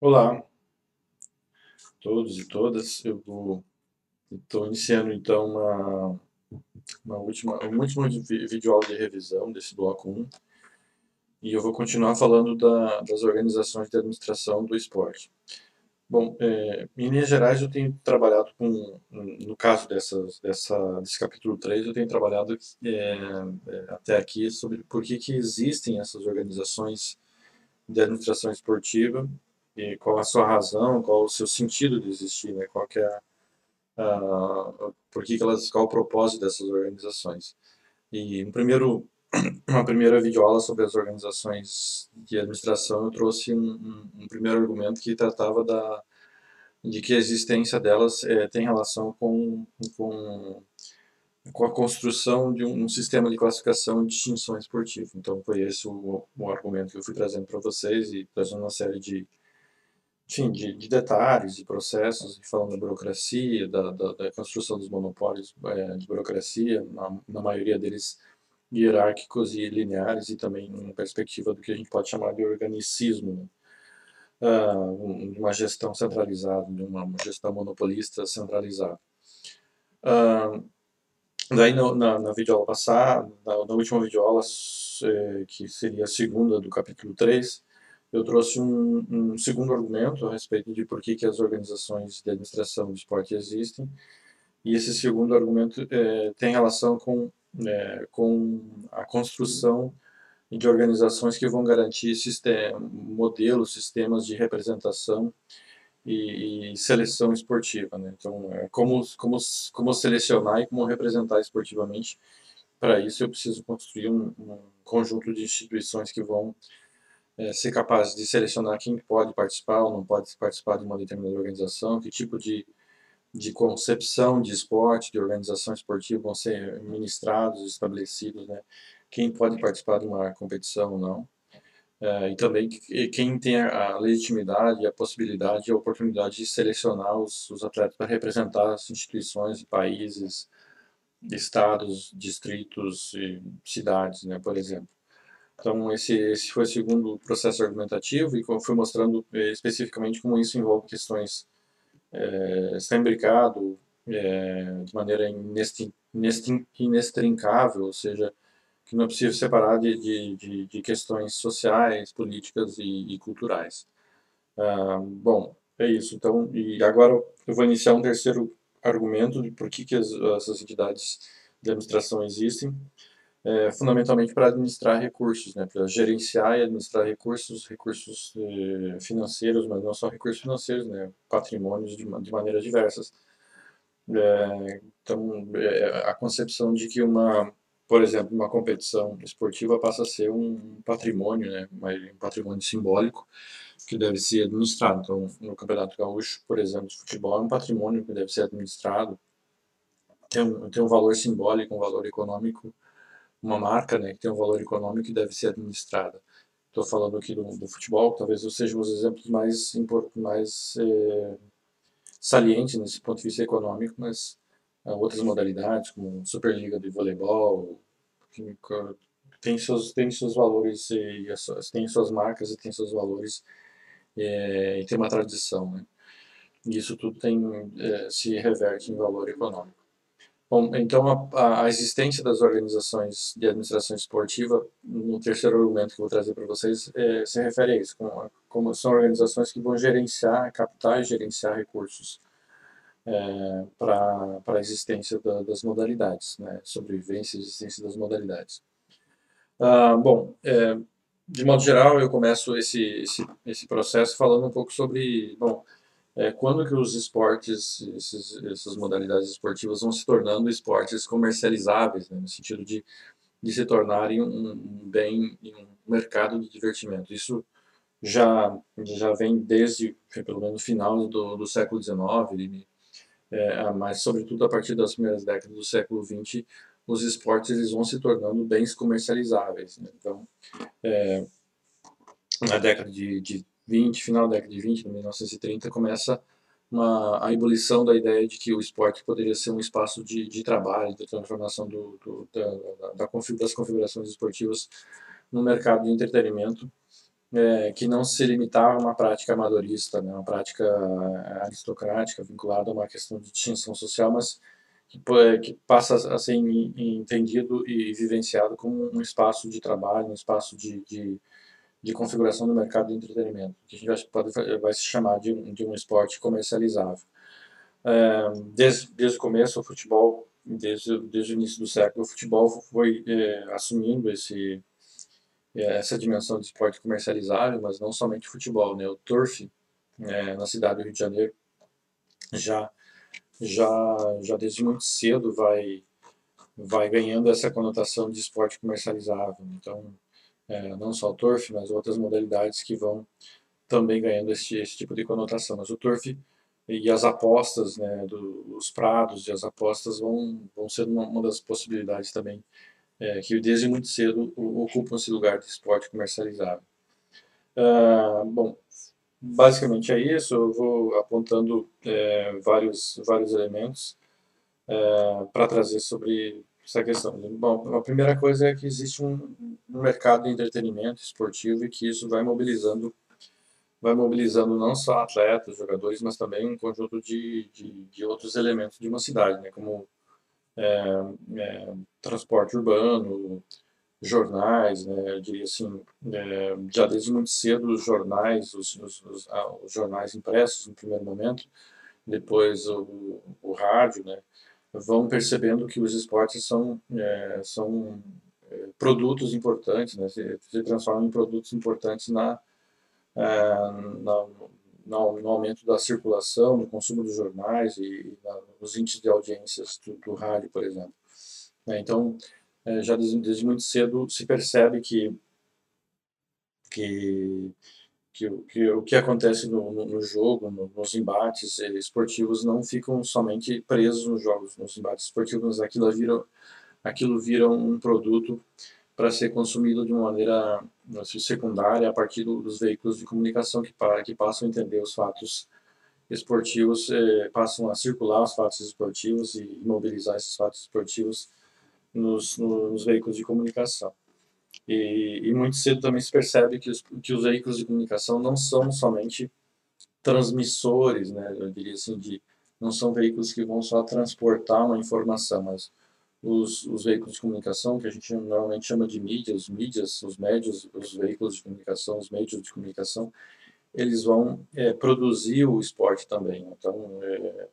Olá, todos e todas. Eu estou iniciando então uma, uma última, uma última videoaula de revisão desse bloco 1 e eu vou continuar falando da, das organizações de administração do esporte. Bom, é, em linhas gerais eu tenho trabalhado com, no caso dessas, dessa, desse capítulo 3, eu tenho trabalhado é, é, até aqui sobre por que, que existem essas organizações de administração esportiva e qual a sua razão, qual o seu sentido de existir, né? Qual que é a, por que, que elas, qual o propósito dessas organizações. E um primeiro, uma primeira videoaula sobre as organizações de administração, eu trouxe um, um, um primeiro argumento que tratava da, de que a existência delas é, tem relação com, com, com a construção de um, um, sistema de classificação de distinção esportiva. Então foi esse o, o argumento que eu fui trazendo para vocês e trazendo uma série de enfim, de, de, detalhes, de processos, falando da burocracia, da, da, da construção dos monopólios é, de burocracia, na, na, maioria deles hierárquicos e lineares, e também uma perspectiva do que a gente pode chamar de organicismo, né? uh, uma gestão centralizada, uma, gestão monopolista centralizada. Uh, daí no, na, na videoaula passada, na, na última videoaula, é, que seria a segunda do capítulo 3, eu trouxe um, um, segundo argumento a respeito de por que, que as organizações de administração do esporte existem, e esse segundo argumento é, tem relação com, é, com a construção de organizações que vão garantir sistema, modelos, sistemas de representação e, e seleção esportiva. Né? Então, é como, como, como selecionar e como representar esportivamente. Para isso, eu preciso construir um, um conjunto de instituições que vão é, ser capaz de selecionar quem pode participar ou não pode participar de uma determinada organização, que tipo de, de concepção de esporte, de organização esportiva vão ser ministrados, estabelecidos, né? quem pode participar de uma competição ou não. É, e também quem tem a legitimidade, a possibilidade e a oportunidade de selecionar os, os atletas para representar as instituições, países, estados, distritos e cidades, né, por exemplo. Então, esse, esse foi o segundo processo argumentativo e fui mostrando eh, especificamente como isso envolve questões é, está imbricado é, de maneira inextrincável, ou seja, que não é possível separar de, de, de, de questões sociais, políticas e, e culturais. Ah, bom, é isso. Então, e agora eu vou iniciar um terceiro argumento de por que, que as, essas entidades de administração existem é, fundamentalmente para administrar recursos, né, para gerenciar e administrar recursos, recursos eh, financeiros, mas não só recursos financeiros, né, patrimônios de, de maneiras diversas. É, então, é, a concepção de que uma, por exemplo, uma competição esportiva passa a ser um patrimônio, né, um patrimônio simbólico que deve ser administrado. Então, no Campeonato Gaúcho, por exemplo, de futebol, é um patrimônio que deve ser administrado, tem um, tem um valor simbólico, um valor econômico uma marca né, que tem um valor econômico e deve ser administrada. Estou falando aqui do, do, futebol, talvez eu seja um dos exemplos mais, mais é, salientes nesse ponto de vista econômico, mas há outras modalidades, como Superliga de voleibol, que tem seus, tem seus valores, e, tem suas marcas e tem seus valores, é, e tem uma tradição. Né? E isso tudo tem, se reverte em valor econômico. Bom, então a, a, existência das organizações de administração esportiva, no terceiro argumento que eu vou trazer para vocês, é, se refere a isso, como, como, são organizações que vão gerenciar, captar e gerenciar recursos é, para a existência da, das modalidades, né, sobrevivência e existência das modalidades. Ah, bom, é, de modo geral, eu começo esse, esse, esse processo falando um pouco sobre, bom, é, quando que os esportes, esses, essas modalidades esportivas vão se tornando esportes comercializáveis, né, no sentido de, de se tornarem um, um bem, um mercado de divertimento. Isso já, já vem desde, pelo menos, final do, do século XIX, é, mas sobretudo a partir das primeiras décadas do século XX, os esportes eles vão se tornando bens comercializáveis. Né? Então, é, na década de, de 20, final da década de 20, de 1930, começa uma, a ebulição da ideia de que o esporte poderia ser um espaço de, de trabalho, de transformação do, do, da, da, da, das configurações esportivas no mercado de entretenimento é, que não se limitava a uma prática amadorista, né, uma prática aristocrática vinculada a uma questão de distinção social, mas que, que passa a ser entendido e vivenciado como um espaço de trabalho, um espaço de, de, de configuração do mercado de entretenimento, que a gente vai, pode, vai se chamar de, de um esporte comercializável. É, desde, desde o começo, o futebol, desde, desde o início do século, o futebol foi é, assumindo esse, é, essa dimensão de esporte comercializável, mas não somente o futebol, né? O turf, é, na cidade do Rio de Janeiro, já já, já desde muito cedo vai, vai ganhando essa conotação de esporte comercializável. Então, é, não só o turf, mas outras modalidades que vão também ganhando esse, esse tipo de conotação. Mas o turf e as apostas, né, do, os prados e as apostas vão, vão ser uma, uma das possibilidades também é, que desde muito cedo ocupam esse lugar de esporte comercializável. Ah, bom, Basicamente é isso, eu vou apontando é, vários, vários elementos é, para trazer sobre essa questão. Bom, a primeira coisa é que existe um, um mercado de entretenimento esportivo e que isso vai mobilizando vai mobilizando não só atletas, jogadores, mas também um conjunto de, de, de outros elementos de uma cidade, né, como é, é, transporte urbano, jornais, né, eu diria assim, é, já desde muito cedo os jornais, os, os, os, ah, os, jornais impressos no primeiro momento, depois o, o rádio, né, vão percebendo que os esportes são, é, são é, produtos importantes, né, se, se, transformam em produtos importantes na, é, na, no, no, aumento da circulação, no consumo dos jornais e, e na, nos índices de audiências do, do rádio, por exemplo. Né, então, é, já desde, desde, muito cedo se percebe que, que, que, que o que acontece no, no, no jogo, no, nos embates esportivos, não ficam somente presos nos jogos, nos embates esportivos, aquilo vira, aquilo vira um produto para ser consumido de uma maneira assim, secundária a partir do, dos veículos de comunicação que, que passam a entender os fatos esportivos, eh, passam a circular os fatos esportivos e mobilizar esses fatos esportivos nos, nos veículos de comunicação. E, e, muito cedo também se percebe que os, que os veículos de comunicação não são somente transmissores, né, eu diria assim, de, não são veículos que vão só transportar uma informação, mas os, os veículos de comunicação, que a gente normalmente chama de mídias, mídias, os médios, os veículos de comunicação, os meios de comunicação, eles vão é, produzir o esporte também. Então, é,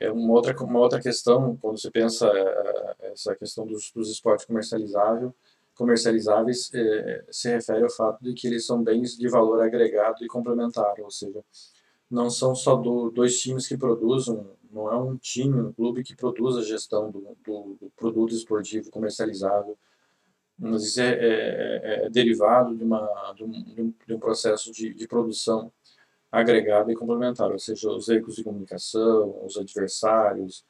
é uma outra, uma outra questão, quando você pensa é, é, essa questão dos, dos esportes comercializável, comercializáveis, é, se refere ao fato de que eles são bens de valor agregado e complementar, ou seja, não são só do, dois times que produzem, não é um time, um clube que produz a gestão do, do, do produto esportivo comercializável, mas isso é, é, é derivado de, uma, de, um, de um processo de, de produção agregado e complementar, ou seja, os veículos de comunicação, os adversários,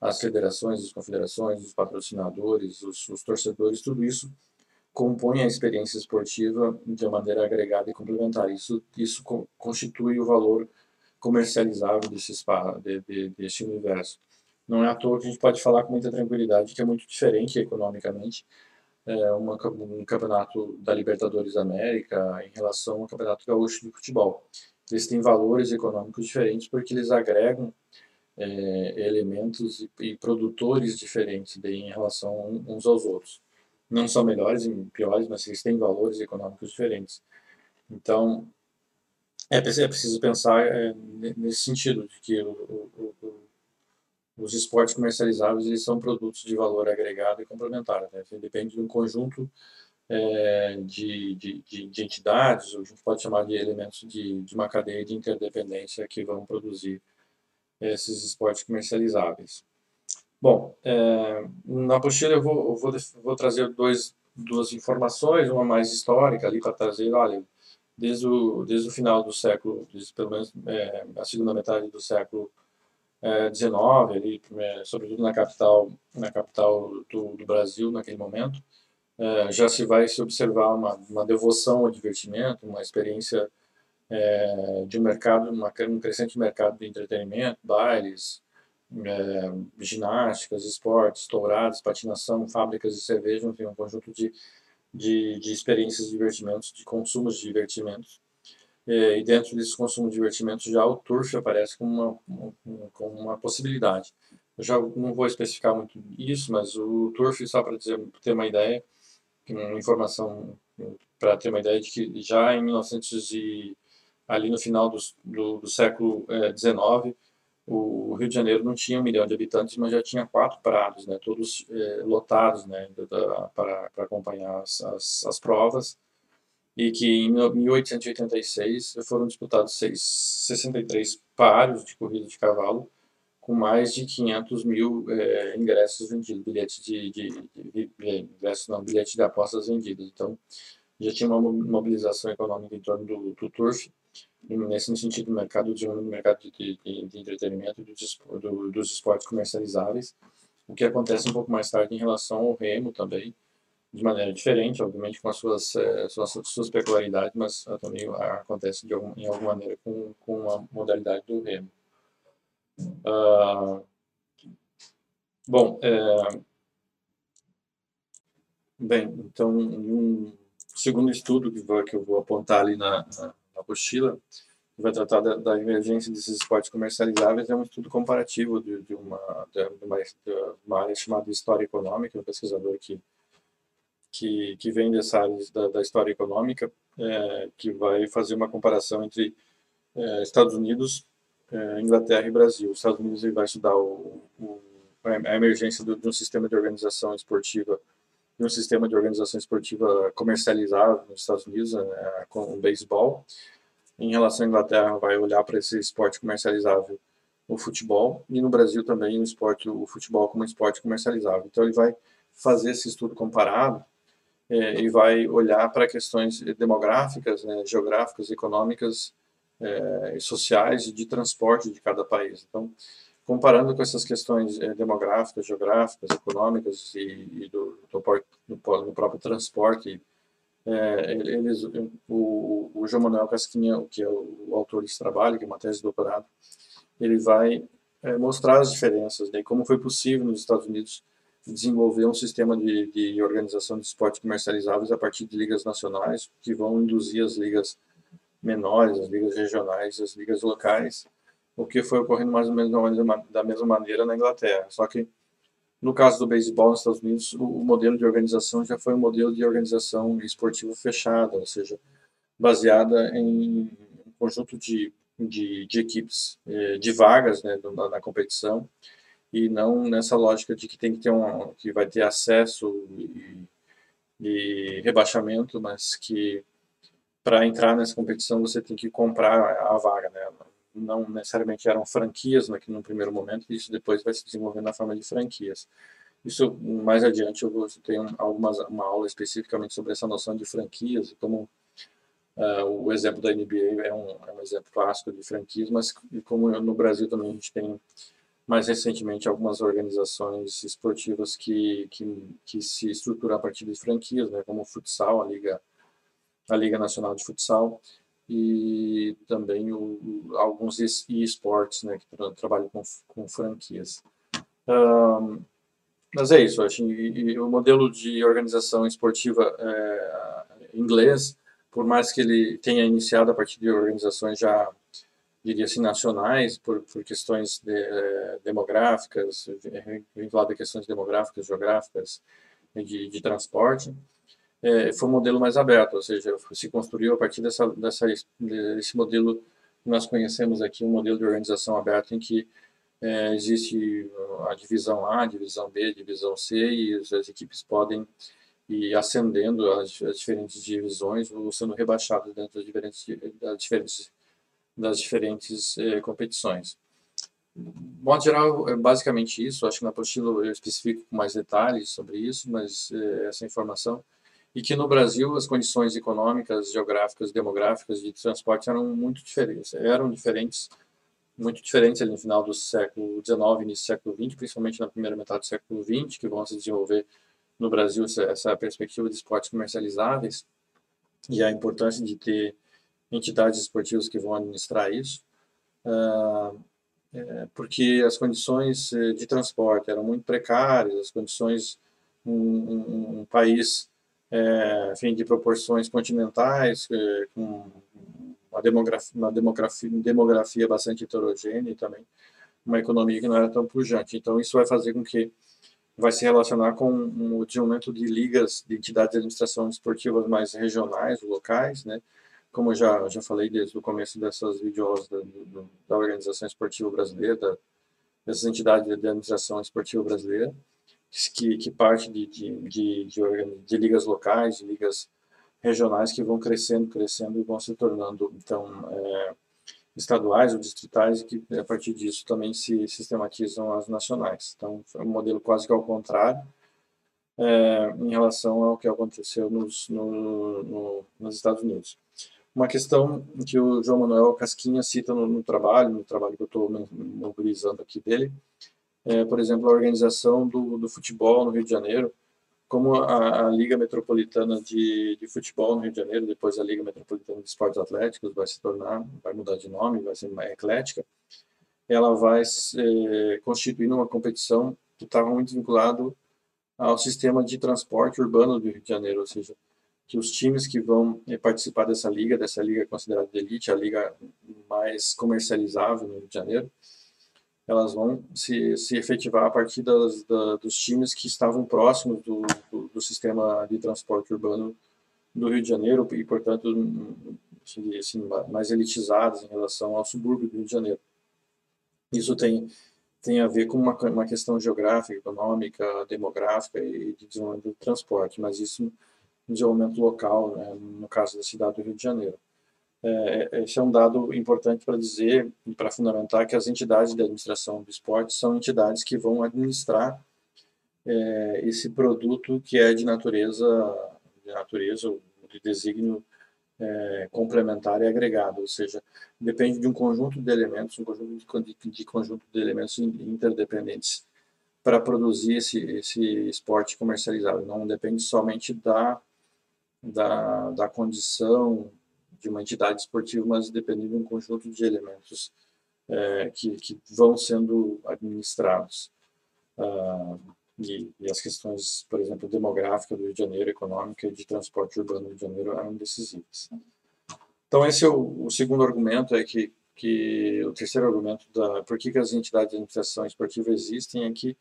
as federações, as confederações, os patrocinadores, os, os torcedores, tudo isso compõe a experiência esportiva de maneira agregada e complementar. Isso, isso constitui o valor comercializável desse, de, de, desse universo. Não é à toa que a gente pode falar com muita tranquilidade que é muito diferente economicamente é, uma, um campeonato da Libertadores América em relação ao campeonato gaúcho de futebol eles têm valores econômicos diferentes porque eles agregam é, elementos e, e, produtores diferentes daí, em relação uns aos outros. Não são melhores e piores, mas eles têm valores econômicos diferentes. Então, é, é preciso pensar é, nesse sentido, de que o, o, o, os esportes comercializáveis eles são produtos de valor agregado e complementar. Né? Depende de um conjunto é, de, de, de, de, entidades, ou a gente pode chamar de elementos de, de uma cadeia de interdependência que vão produzir esses esportes comercializáveis. Bom, é, na apostila eu vou, eu vou, vou trazer dois, duas informações, uma mais histórica ali para trazer, olha, desde o, desde o final do século, desde, pelo menos é, a segunda metade do século XIX, é, ali, sobretudo na capital, na capital do, do Brasil naquele momento, é, já se vai se observar uma, uma devoção ao divertimento, uma experiência é, de um mercado, uma, um crescente mercado de entretenimento, bailes, é, ginásticas, esportes, touradas, patinação, fábricas de cerveja, enfim, um conjunto de, de, de experiências de divertimentos, de consumos de divertimentos. É, e dentro desse consumo de divertimentos já o turf aparece como uma, como uma possibilidade. Eu já não vou especificar muito isso, mas o turf, só para ter uma ideia, uma informação para ter uma ideia de que já em 1900 e, ali no final do, do, do século XIX, é, o Rio de Janeiro não tinha um milhão de habitantes, mas já tinha quatro prados, né, todos é, lotados né, para, acompanhar as, as, as, provas, e que em 1886 foram disputados seis, 63 pares de corrida de cavalo, com mais de 500 mil é, ingressos vendidos, bilhetes de, de, de, de ingressos não, bilhetes de apostas vendidos. Então, já tinha uma mobilização econômica em torno do, do turf, nesse sentido, mercado de mercado de, de, de entretenimento do, do, dos esportes comercializáveis, o que acontece um pouco mais tarde em relação ao remo também, de maneira diferente, obviamente com as suas, eh, suas, suas peculiaridades, mas ah, também acontece de algum, em alguma maneira com, com a modalidade do remo. Uh, bom, é, bem, então, um segundo estudo que, que eu vou apontar ali na, na apostila, que vai tratar da, da, emergência desses esportes comercializáveis, é um estudo comparativo de, de, uma, de, uma, de uma área chamada História Econômica, um pesquisador que, que, que vem dessa área da, da história econômica, é, que vai fazer uma comparação entre é, Estados Unidos, é, Inglaterra e Brasil. Os Estados Unidos vai estudar o, o, a emergência do, de um sistema de organização esportiva de um sistema de organização esportiva comercializado nos Estados Unidos, né, com o beisebol. Em relação à Inglaterra, vai olhar para esse esporte comercializável, o futebol, e no Brasil também o esporte, o futebol como esporte comercializável. Então ele vai fazer esse estudo comparado é, e vai olhar para questões demográficas, né, geográficas, econômicas é, sociais e de transporte de cada país. Então, comparando com essas questões é, demográficas, geográficas, econômicas e, e do, do, do, do, próprio transporte, é, eles, o, o João Manuel Casquinha, que é o, o, autor desse trabalho, que é uma tese de doutorado, ele vai é, mostrar as diferenças, né, como foi possível nos Estados Unidos desenvolver um sistema de, de organização de esportes comercializáveis a partir de ligas nacionais, que vão induzir as ligas menores, as ligas regionais, as ligas locais, o que foi ocorrendo mais ou menos da mesma maneira na Inglaterra. Só que, no caso do beisebol nos Estados Unidos, o modelo de organização já foi um modelo de organização esportiva fechada, ou seja, baseada em um conjunto de, de, de equipes, eh, de vagas né, na, na, competição, e não nessa lógica de que tem que ter um, que vai ter acesso e, e rebaixamento, mas que para entrar nessa competição você tem que comprar a vaga, né? Não necessariamente eram franquias aqui no primeiro momento, e isso depois vai se desenvolver na forma de franquias. Isso mais adiante eu vou ter algumas, uma aula especificamente sobre essa noção de franquias e como uh, o exemplo da NBA é um, é um exemplo clássico de franquias, mas como no Brasil também a gente tem mais recentemente algumas organizações esportivas que, que, que se estruturam a partir de franquias, né, como o futsal, a Liga, a Liga Nacional de Futsal, e também o, alguns e-sports né, que tra trabalham com, com franquias. Um, mas é isso, acho, e, e o modelo de organização esportiva é, inglês, por mais que ele tenha iniciado a partir de organizações já, diria assim, nacionais, por, por questões de, é, demográficas, vinculado a questões demográficas, geográficas, de, de transporte, é, foi um modelo mais aberto, ou seja, se construiu a partir dessa, dessa, desse modelo que nós conhecemos aqui, um modelo de organização aberta em que é, existe a divisão A, divisão B, divisão C e as equipes podem ir ascendendo as, as diferentes divisões ou sendo rebaixadas dentro das diferentes, das diferentes, das diferentes é, competições. De modo geral, é basicamente isso. Acho que na apostila eu especifico com mais detalhes sobre isso, mas é, essa informação e que no Brasil as condições econômicas, geográficas, demográficas de transporte eram muito diferentes, eram diferentes, muito diferentes ali no final do século XIX, início do século XX, principalmente na primeira metade do século XX, que vão se desenvolver no Brasil essa, perspectiva de esportes comercializáveis e a importância de ter entidades esportivas que vão administrar isso, uh, é, porque as condições de transporte eram muito precárias, as condições um, um, um país é, enfim, de proporções continentais, é, com uma demografia, uma demografia, demografia bastante heterogênea e também uma economia que não era tão pujante. Então, isso vai fazer com que vai se relacionar com o desenvolvimento de ligas de entidades de administração esportivas mais regionais, locais, né? Como eu já, já falei desde o começo dessas videoaulas da, da Organização Esportiva Brasileira, dessas entidades de administração esportiva brasileira, que, que parte de, de, de, de, de ligas locais, de ligas regionais que vão crescendo, crescendo e vão se tornando, então, é, estaduais ou distritais e que a partir disso também se sistematizam as nacionais. Então, é um modelo quase que ao contrário é, em relação ao que aconteceu nos, no, no, nos Estados Unidos. Uma questão que o João Manuel Casquinha cita no, no trabalho, no trabalho que eu estou mobilizando aqui dele, é, por exemplo, a organização do, do futebol no Rio de Janeiro, como a, a, Liga Metropolitana de, de Futebol no Rio de Janeiro, depois a Liga Metropolitana de Esportes Atléticos, vai se tornar, vai mudar de nome, vai ser eclética, ela vai eh, constituir uma competição que estava muito vinculado ao sistema de transporte urbano do Rio de Janeiro, ou seja, que os times que vão eh, participar dessa liga, dessa liga considerada de elite, a liga mais comercializável no Rio de Janeiro, elas vão se, se efetivar a partir das, da, dos times que estavam próximos do, do, do, sistema de transporte urbano do Rio de Janeiro e, portanto, assim, mais elitizados em relação ao subúrbio do Rio de Janeiro. Isso tem, tem a ver com uma, uma questão geográfica, econômica, demográfica e de desenvolvimento do transporte, mas isso um desenvolvimento local, né, no caso da cidade do Rio de Janeiro. É, esse é um dado importante para dizer e para fundamentar que as entidades de administração do esporte são entidades que vão administrar é, esse produto que é de natureza, de natureza de desígnio é, complementar e agregado, ou seja, depende de um conjunto de elementos, um conjunto de, de conjunto de elementos interdependentes para produzir esse, esse esporte comercializado. Não depende somente da, da, da condição de uma entidade esportiva, mas depende de um conjunto de elementos é, que, que, vão sendo administrados. Ah, e, e, as questões, por exemplo, demográficas do Rio de Janeiro, econômica e de transporte urbano do Rio de Janeiro eram decisivas. Então, esse é o, o segundo argumento, é que, que o terceiro argumento da por que, que as entidades de administração esportiva existem é que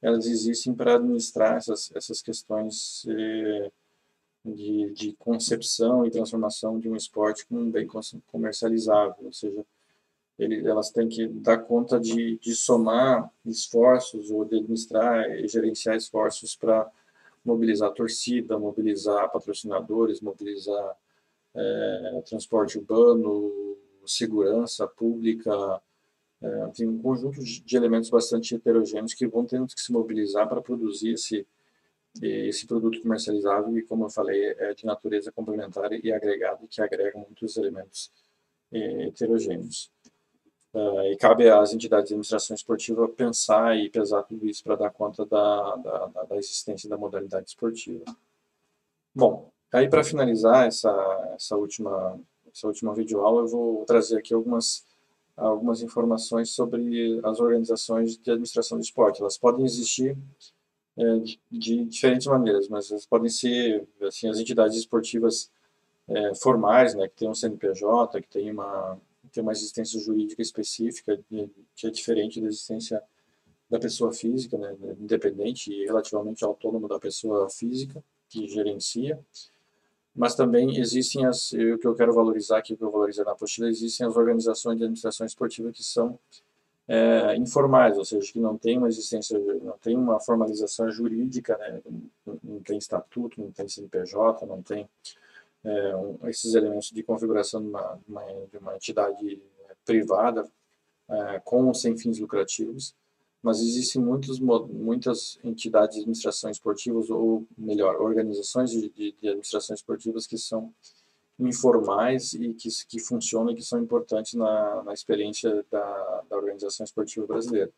elas existem para administrar essas, essas questões eh, de, de concepção e transformação de um esporte como um bem comercializável, ou seja, ele, elas têm que dar conta de, de somar esforços ou de administrar e gerenciar esforços para mobilizar torcida, mobilizar patrocinadores, mobilizar é, transporte urbano, segurança pública, é, tem um conjunto de elementos bastante heterogêneos que vão tendo que se mobilizar para produzir esse esse produto comercializável e, como eu falei, é de natureza complementar e agregado, que agrega muitos elementos eh, heterogêneos. Uh, e cabe às entidades de administração esportiva pensar e pesar tudo isso para dar conta da, da, da, existência da modalidade esportiva. Bom, aí para finalizar essa, essa, última, essa última videoaula, eu vou trazer aqui algumas, algumas informações sobre as organizações de administração de esporte. Elas podem existir é, de, diferentes maneiras, mas elas podem ser assim, as entidades esportivas é, formais, né, que tem um CNPJ, que tem uma, tem uma existência jurídica específica, que é diferente da existência da pessoa física, né, independente e relativamente autônomo da pessoa física que gerencia. Mas também existem as, o que eu quero valorizar aqui, o que eu valorizei na apostila, existem as organizações de administração esportiva que são é, informais, ou seja, que não tem uma existência, não tem uma formalização jurídica, né? não, não tem estatuto, não tem CNPJ, não tem é, um, esses elementos de configuração de uma, uma, de uma entidade privada é, com ou sem fins lucrativos, mas existem muitos, muitas entidades de administração esportivas, ou melhor, organizações de, de, de administração esportivas que são informais e que, que funcionam e que são importantes na, na experiência da, da organização esportiva brasileira.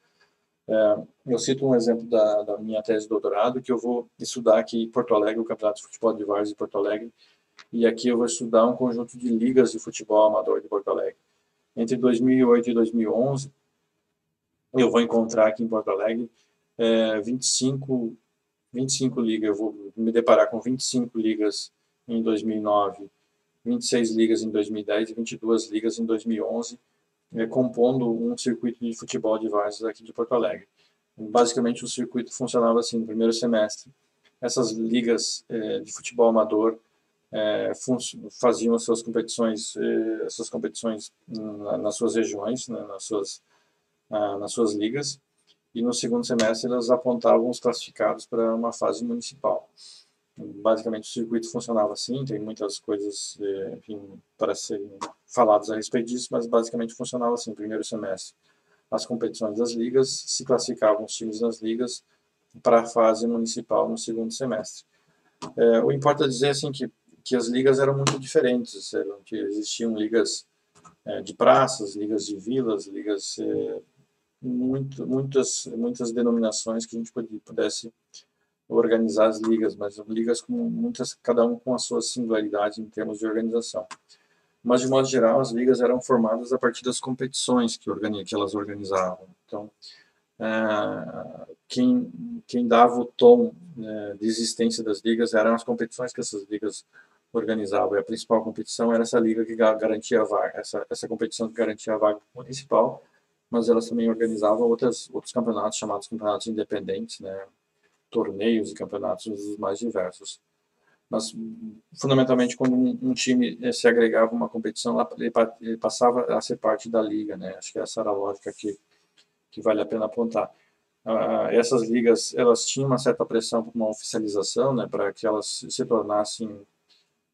É, eu cito um exemplo da, da, minha tese de doutorado, que eu vou estudar aqui em Porto Alegre, o Campeonato de Futebol de Várzea de Porto Alegre, e aqui eu vou estudar um conjunto de ligas de futebol amador de Porto Alegre. Entre 2008 e 2011, eu vou encontrar aqui em Porto Alegre é, 25 25 ligas, eu vou me deparar com 25 ligas em 2009, 26 ligas em 2010 e 22 ligas em 2011, é, compondo um circuito de futebol de várzeas aqui de Porto Alegre. Basicamente, o circuito funcionava assim no primeiro semestre. Essas ligas é, de futebol amador é, faziam as suas competições, é, essas competições nas suas regiões, né, nas, suas, ah, nas suas ligas, e no segundo semestre elas apontavam os classificados para uma fase municipal. Basicamente o circuito funcionava assim, tem muitas coisas é, para serem faladas a respeito disso, mas basicamente funcionava assim, primeiro semestre. As competições das ligas, se classificavam os times das ligas para a fase municipal no segundo semestre. É, o importa dizer assim que, que as ligas eram muito diferentes, eram, que existiam ligas é, de praças, ligas de vilas, ligas é, muito, muitas, muitas denominações que a gente pudesse organizar as ligas, mas ligas com muitas, cada um com a sua singularidade em termos de organização. Mas, de modo geral, as ligas eram formadas a partir das competições que, organi que elas organizavam. Então, é, quem, quem dava o tom é, de existência das ligas eram as competições que essas ligas organizavam. E a principal competição era essa liga que garantia a vaga, essa, essa competição que garantia a vaga municipal, mas elas também organizavam outras, outros campeonatos chamados campeonatos independentes, né? Torneios e campeonatos mais diversos. Mas, fundamentalmente, quando um, um time eh, se agregava a uma competição, ele, ele, passava a ser parte da liga. Né? Acho que essa era a lógica que, que vale a pena apontar. Uh, essas ligas elas tinham uma certa pressão por uma oficialização, né, para que elas se tornassem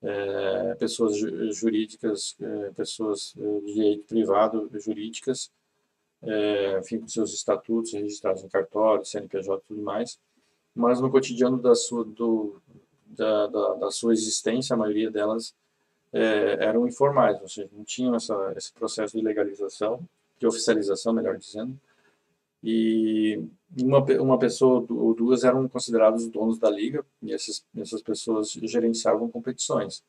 é, pessoas jurídicas, é, pessoas de direito privado jurídicas, é, enfim, com seus estatutos registrados em cartório, CNPJ e tudo mais, mas no cotidiano da sua, do, da, da, da sua existência, a maioria delas é, eram informais, ou seja, não tinham essa, esse processo de legalização, de oficialização, melhor dizendo, e uma, uma pessoa ou duas eram considerados donos da liga, e essas, essas pessoas gerenciavam competições.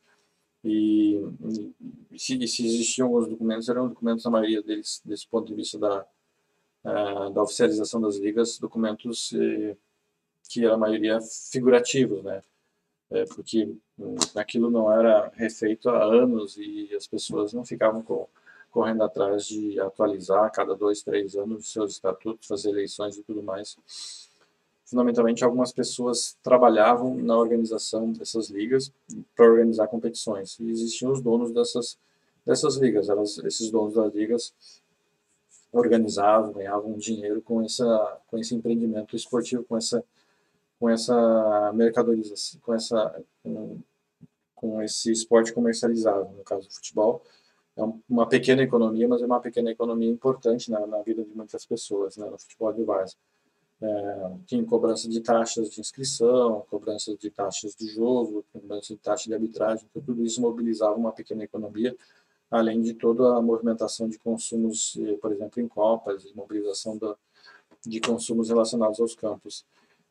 E, e, se, se existiam alguns documentos, eram documentos, a maioria deles, desse ponto de vista da, uh, da oficialização das ligas, documentos eh, que a maioria figurativos, né? É, porque hum, aquilo não era refeito há anos e as pessoas não ficavam correndo atrás de atualizar a cada dois, três anos seus estatutos, fazer eleições e tudo mais. Fundamentalmente algumas pessoas trabalhavam na organização dessas ligas para organizar competições. E existiam os donos dessas dessas ligas. Elas esses donos das ligas organizavam ganhavam dinheiro com essa com esse empreendimento esportivo com essa com essa mercadorização com essa com, com esse esporte comercializado no caso do futebol é uma pequena economia mas é uma pequena economia importante na, na vida de muitas pessoas né, no futebol de base é, tinha cobrança de taxas de inscrição, cobrança de taxas de jogo, cobrança de taxa de arbitragem, então tudo isso mobilizava uma pequena economia, além de toda a movimentação de consumos, eh, por exemplo, em copas, mobilização da, de consumos relacionados aos campos.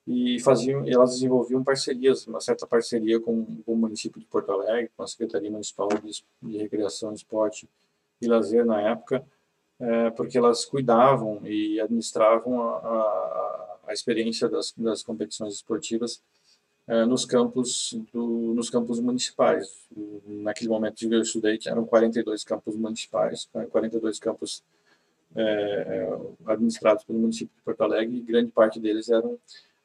E faziam, elas desenvolviam parcerias, uma certa parceria com, com o município de Porto Alegre, com a Secretaria Municipal de, de Recreação, Esporte e Lazer na época, é, porque elas cuidavam e administravam a, a, a experiência das, das, competições esportivas é, nos campos do, nos campos municipais. Naquele momento que eu estudei, eram 42 campos municipais, 42 campos é, é, administrados pelo município de Porto Alegre, e grande parte deles eram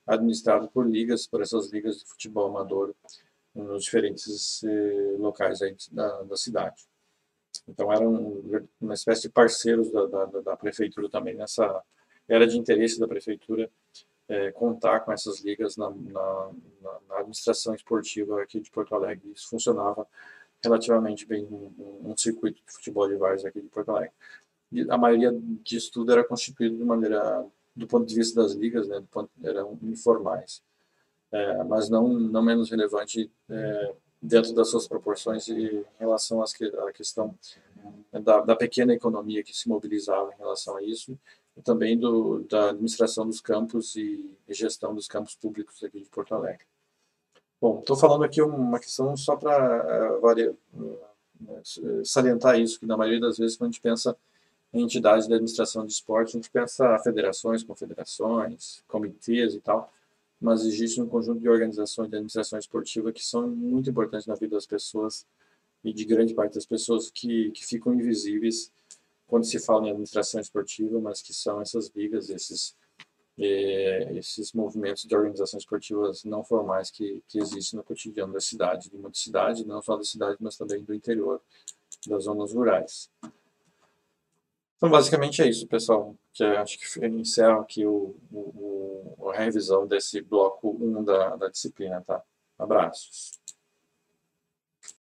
administrados por ligas, por essas ligas de futebol amador nos diferentes eh, locais aí da, da cidade. Então eram uma espécie de parceiros da, da, da prefeitura também nessa era de interesse da prefeitura é, contar com essas ligas na, na, na, administração esportiva aqui de Porto Alegre. Isso funcionava relativamente bem num, circuito de futebol de vários aqui de Porto Alegre. E a maioria disso tudo era constituído de maneira, do ponto de vista das ligas, né, ponto, eram informais. É, mas não, não menos relevante é, dentro das suas proporções em relação à questão da, da, pequena economia que se mobilizava em relação a isso e também do, da administração dos campos e, gestão dos campos públicos aqui de Porto Alegre. Bom, estou falando aqui uma questão só para uh, uh, salientar isso, que na maioria das vezes quando a gente pensa entidades de administração de esporte, a gente pensa federações, confederações, comitês e tal, mas existe um conjunto de organizações de administração esportiva que são muito importantes na vida das pessoas e de grande parte das pessoas que, que ficam invisíveis quando se fala em administração esportiva, mas que são essas ligas, esses, eh, esses movimentos de organizações esportivas não formais que, que existem no cotidiano da cidade, de muitas cidades, não só da cidade, mas também do interior, das zonas rurais. Então, basicamente é isso, pessoal. Que acho que encerro aqui o, o, o, a revisão desse bloco 1 da, da disciplina, tá? Abraços.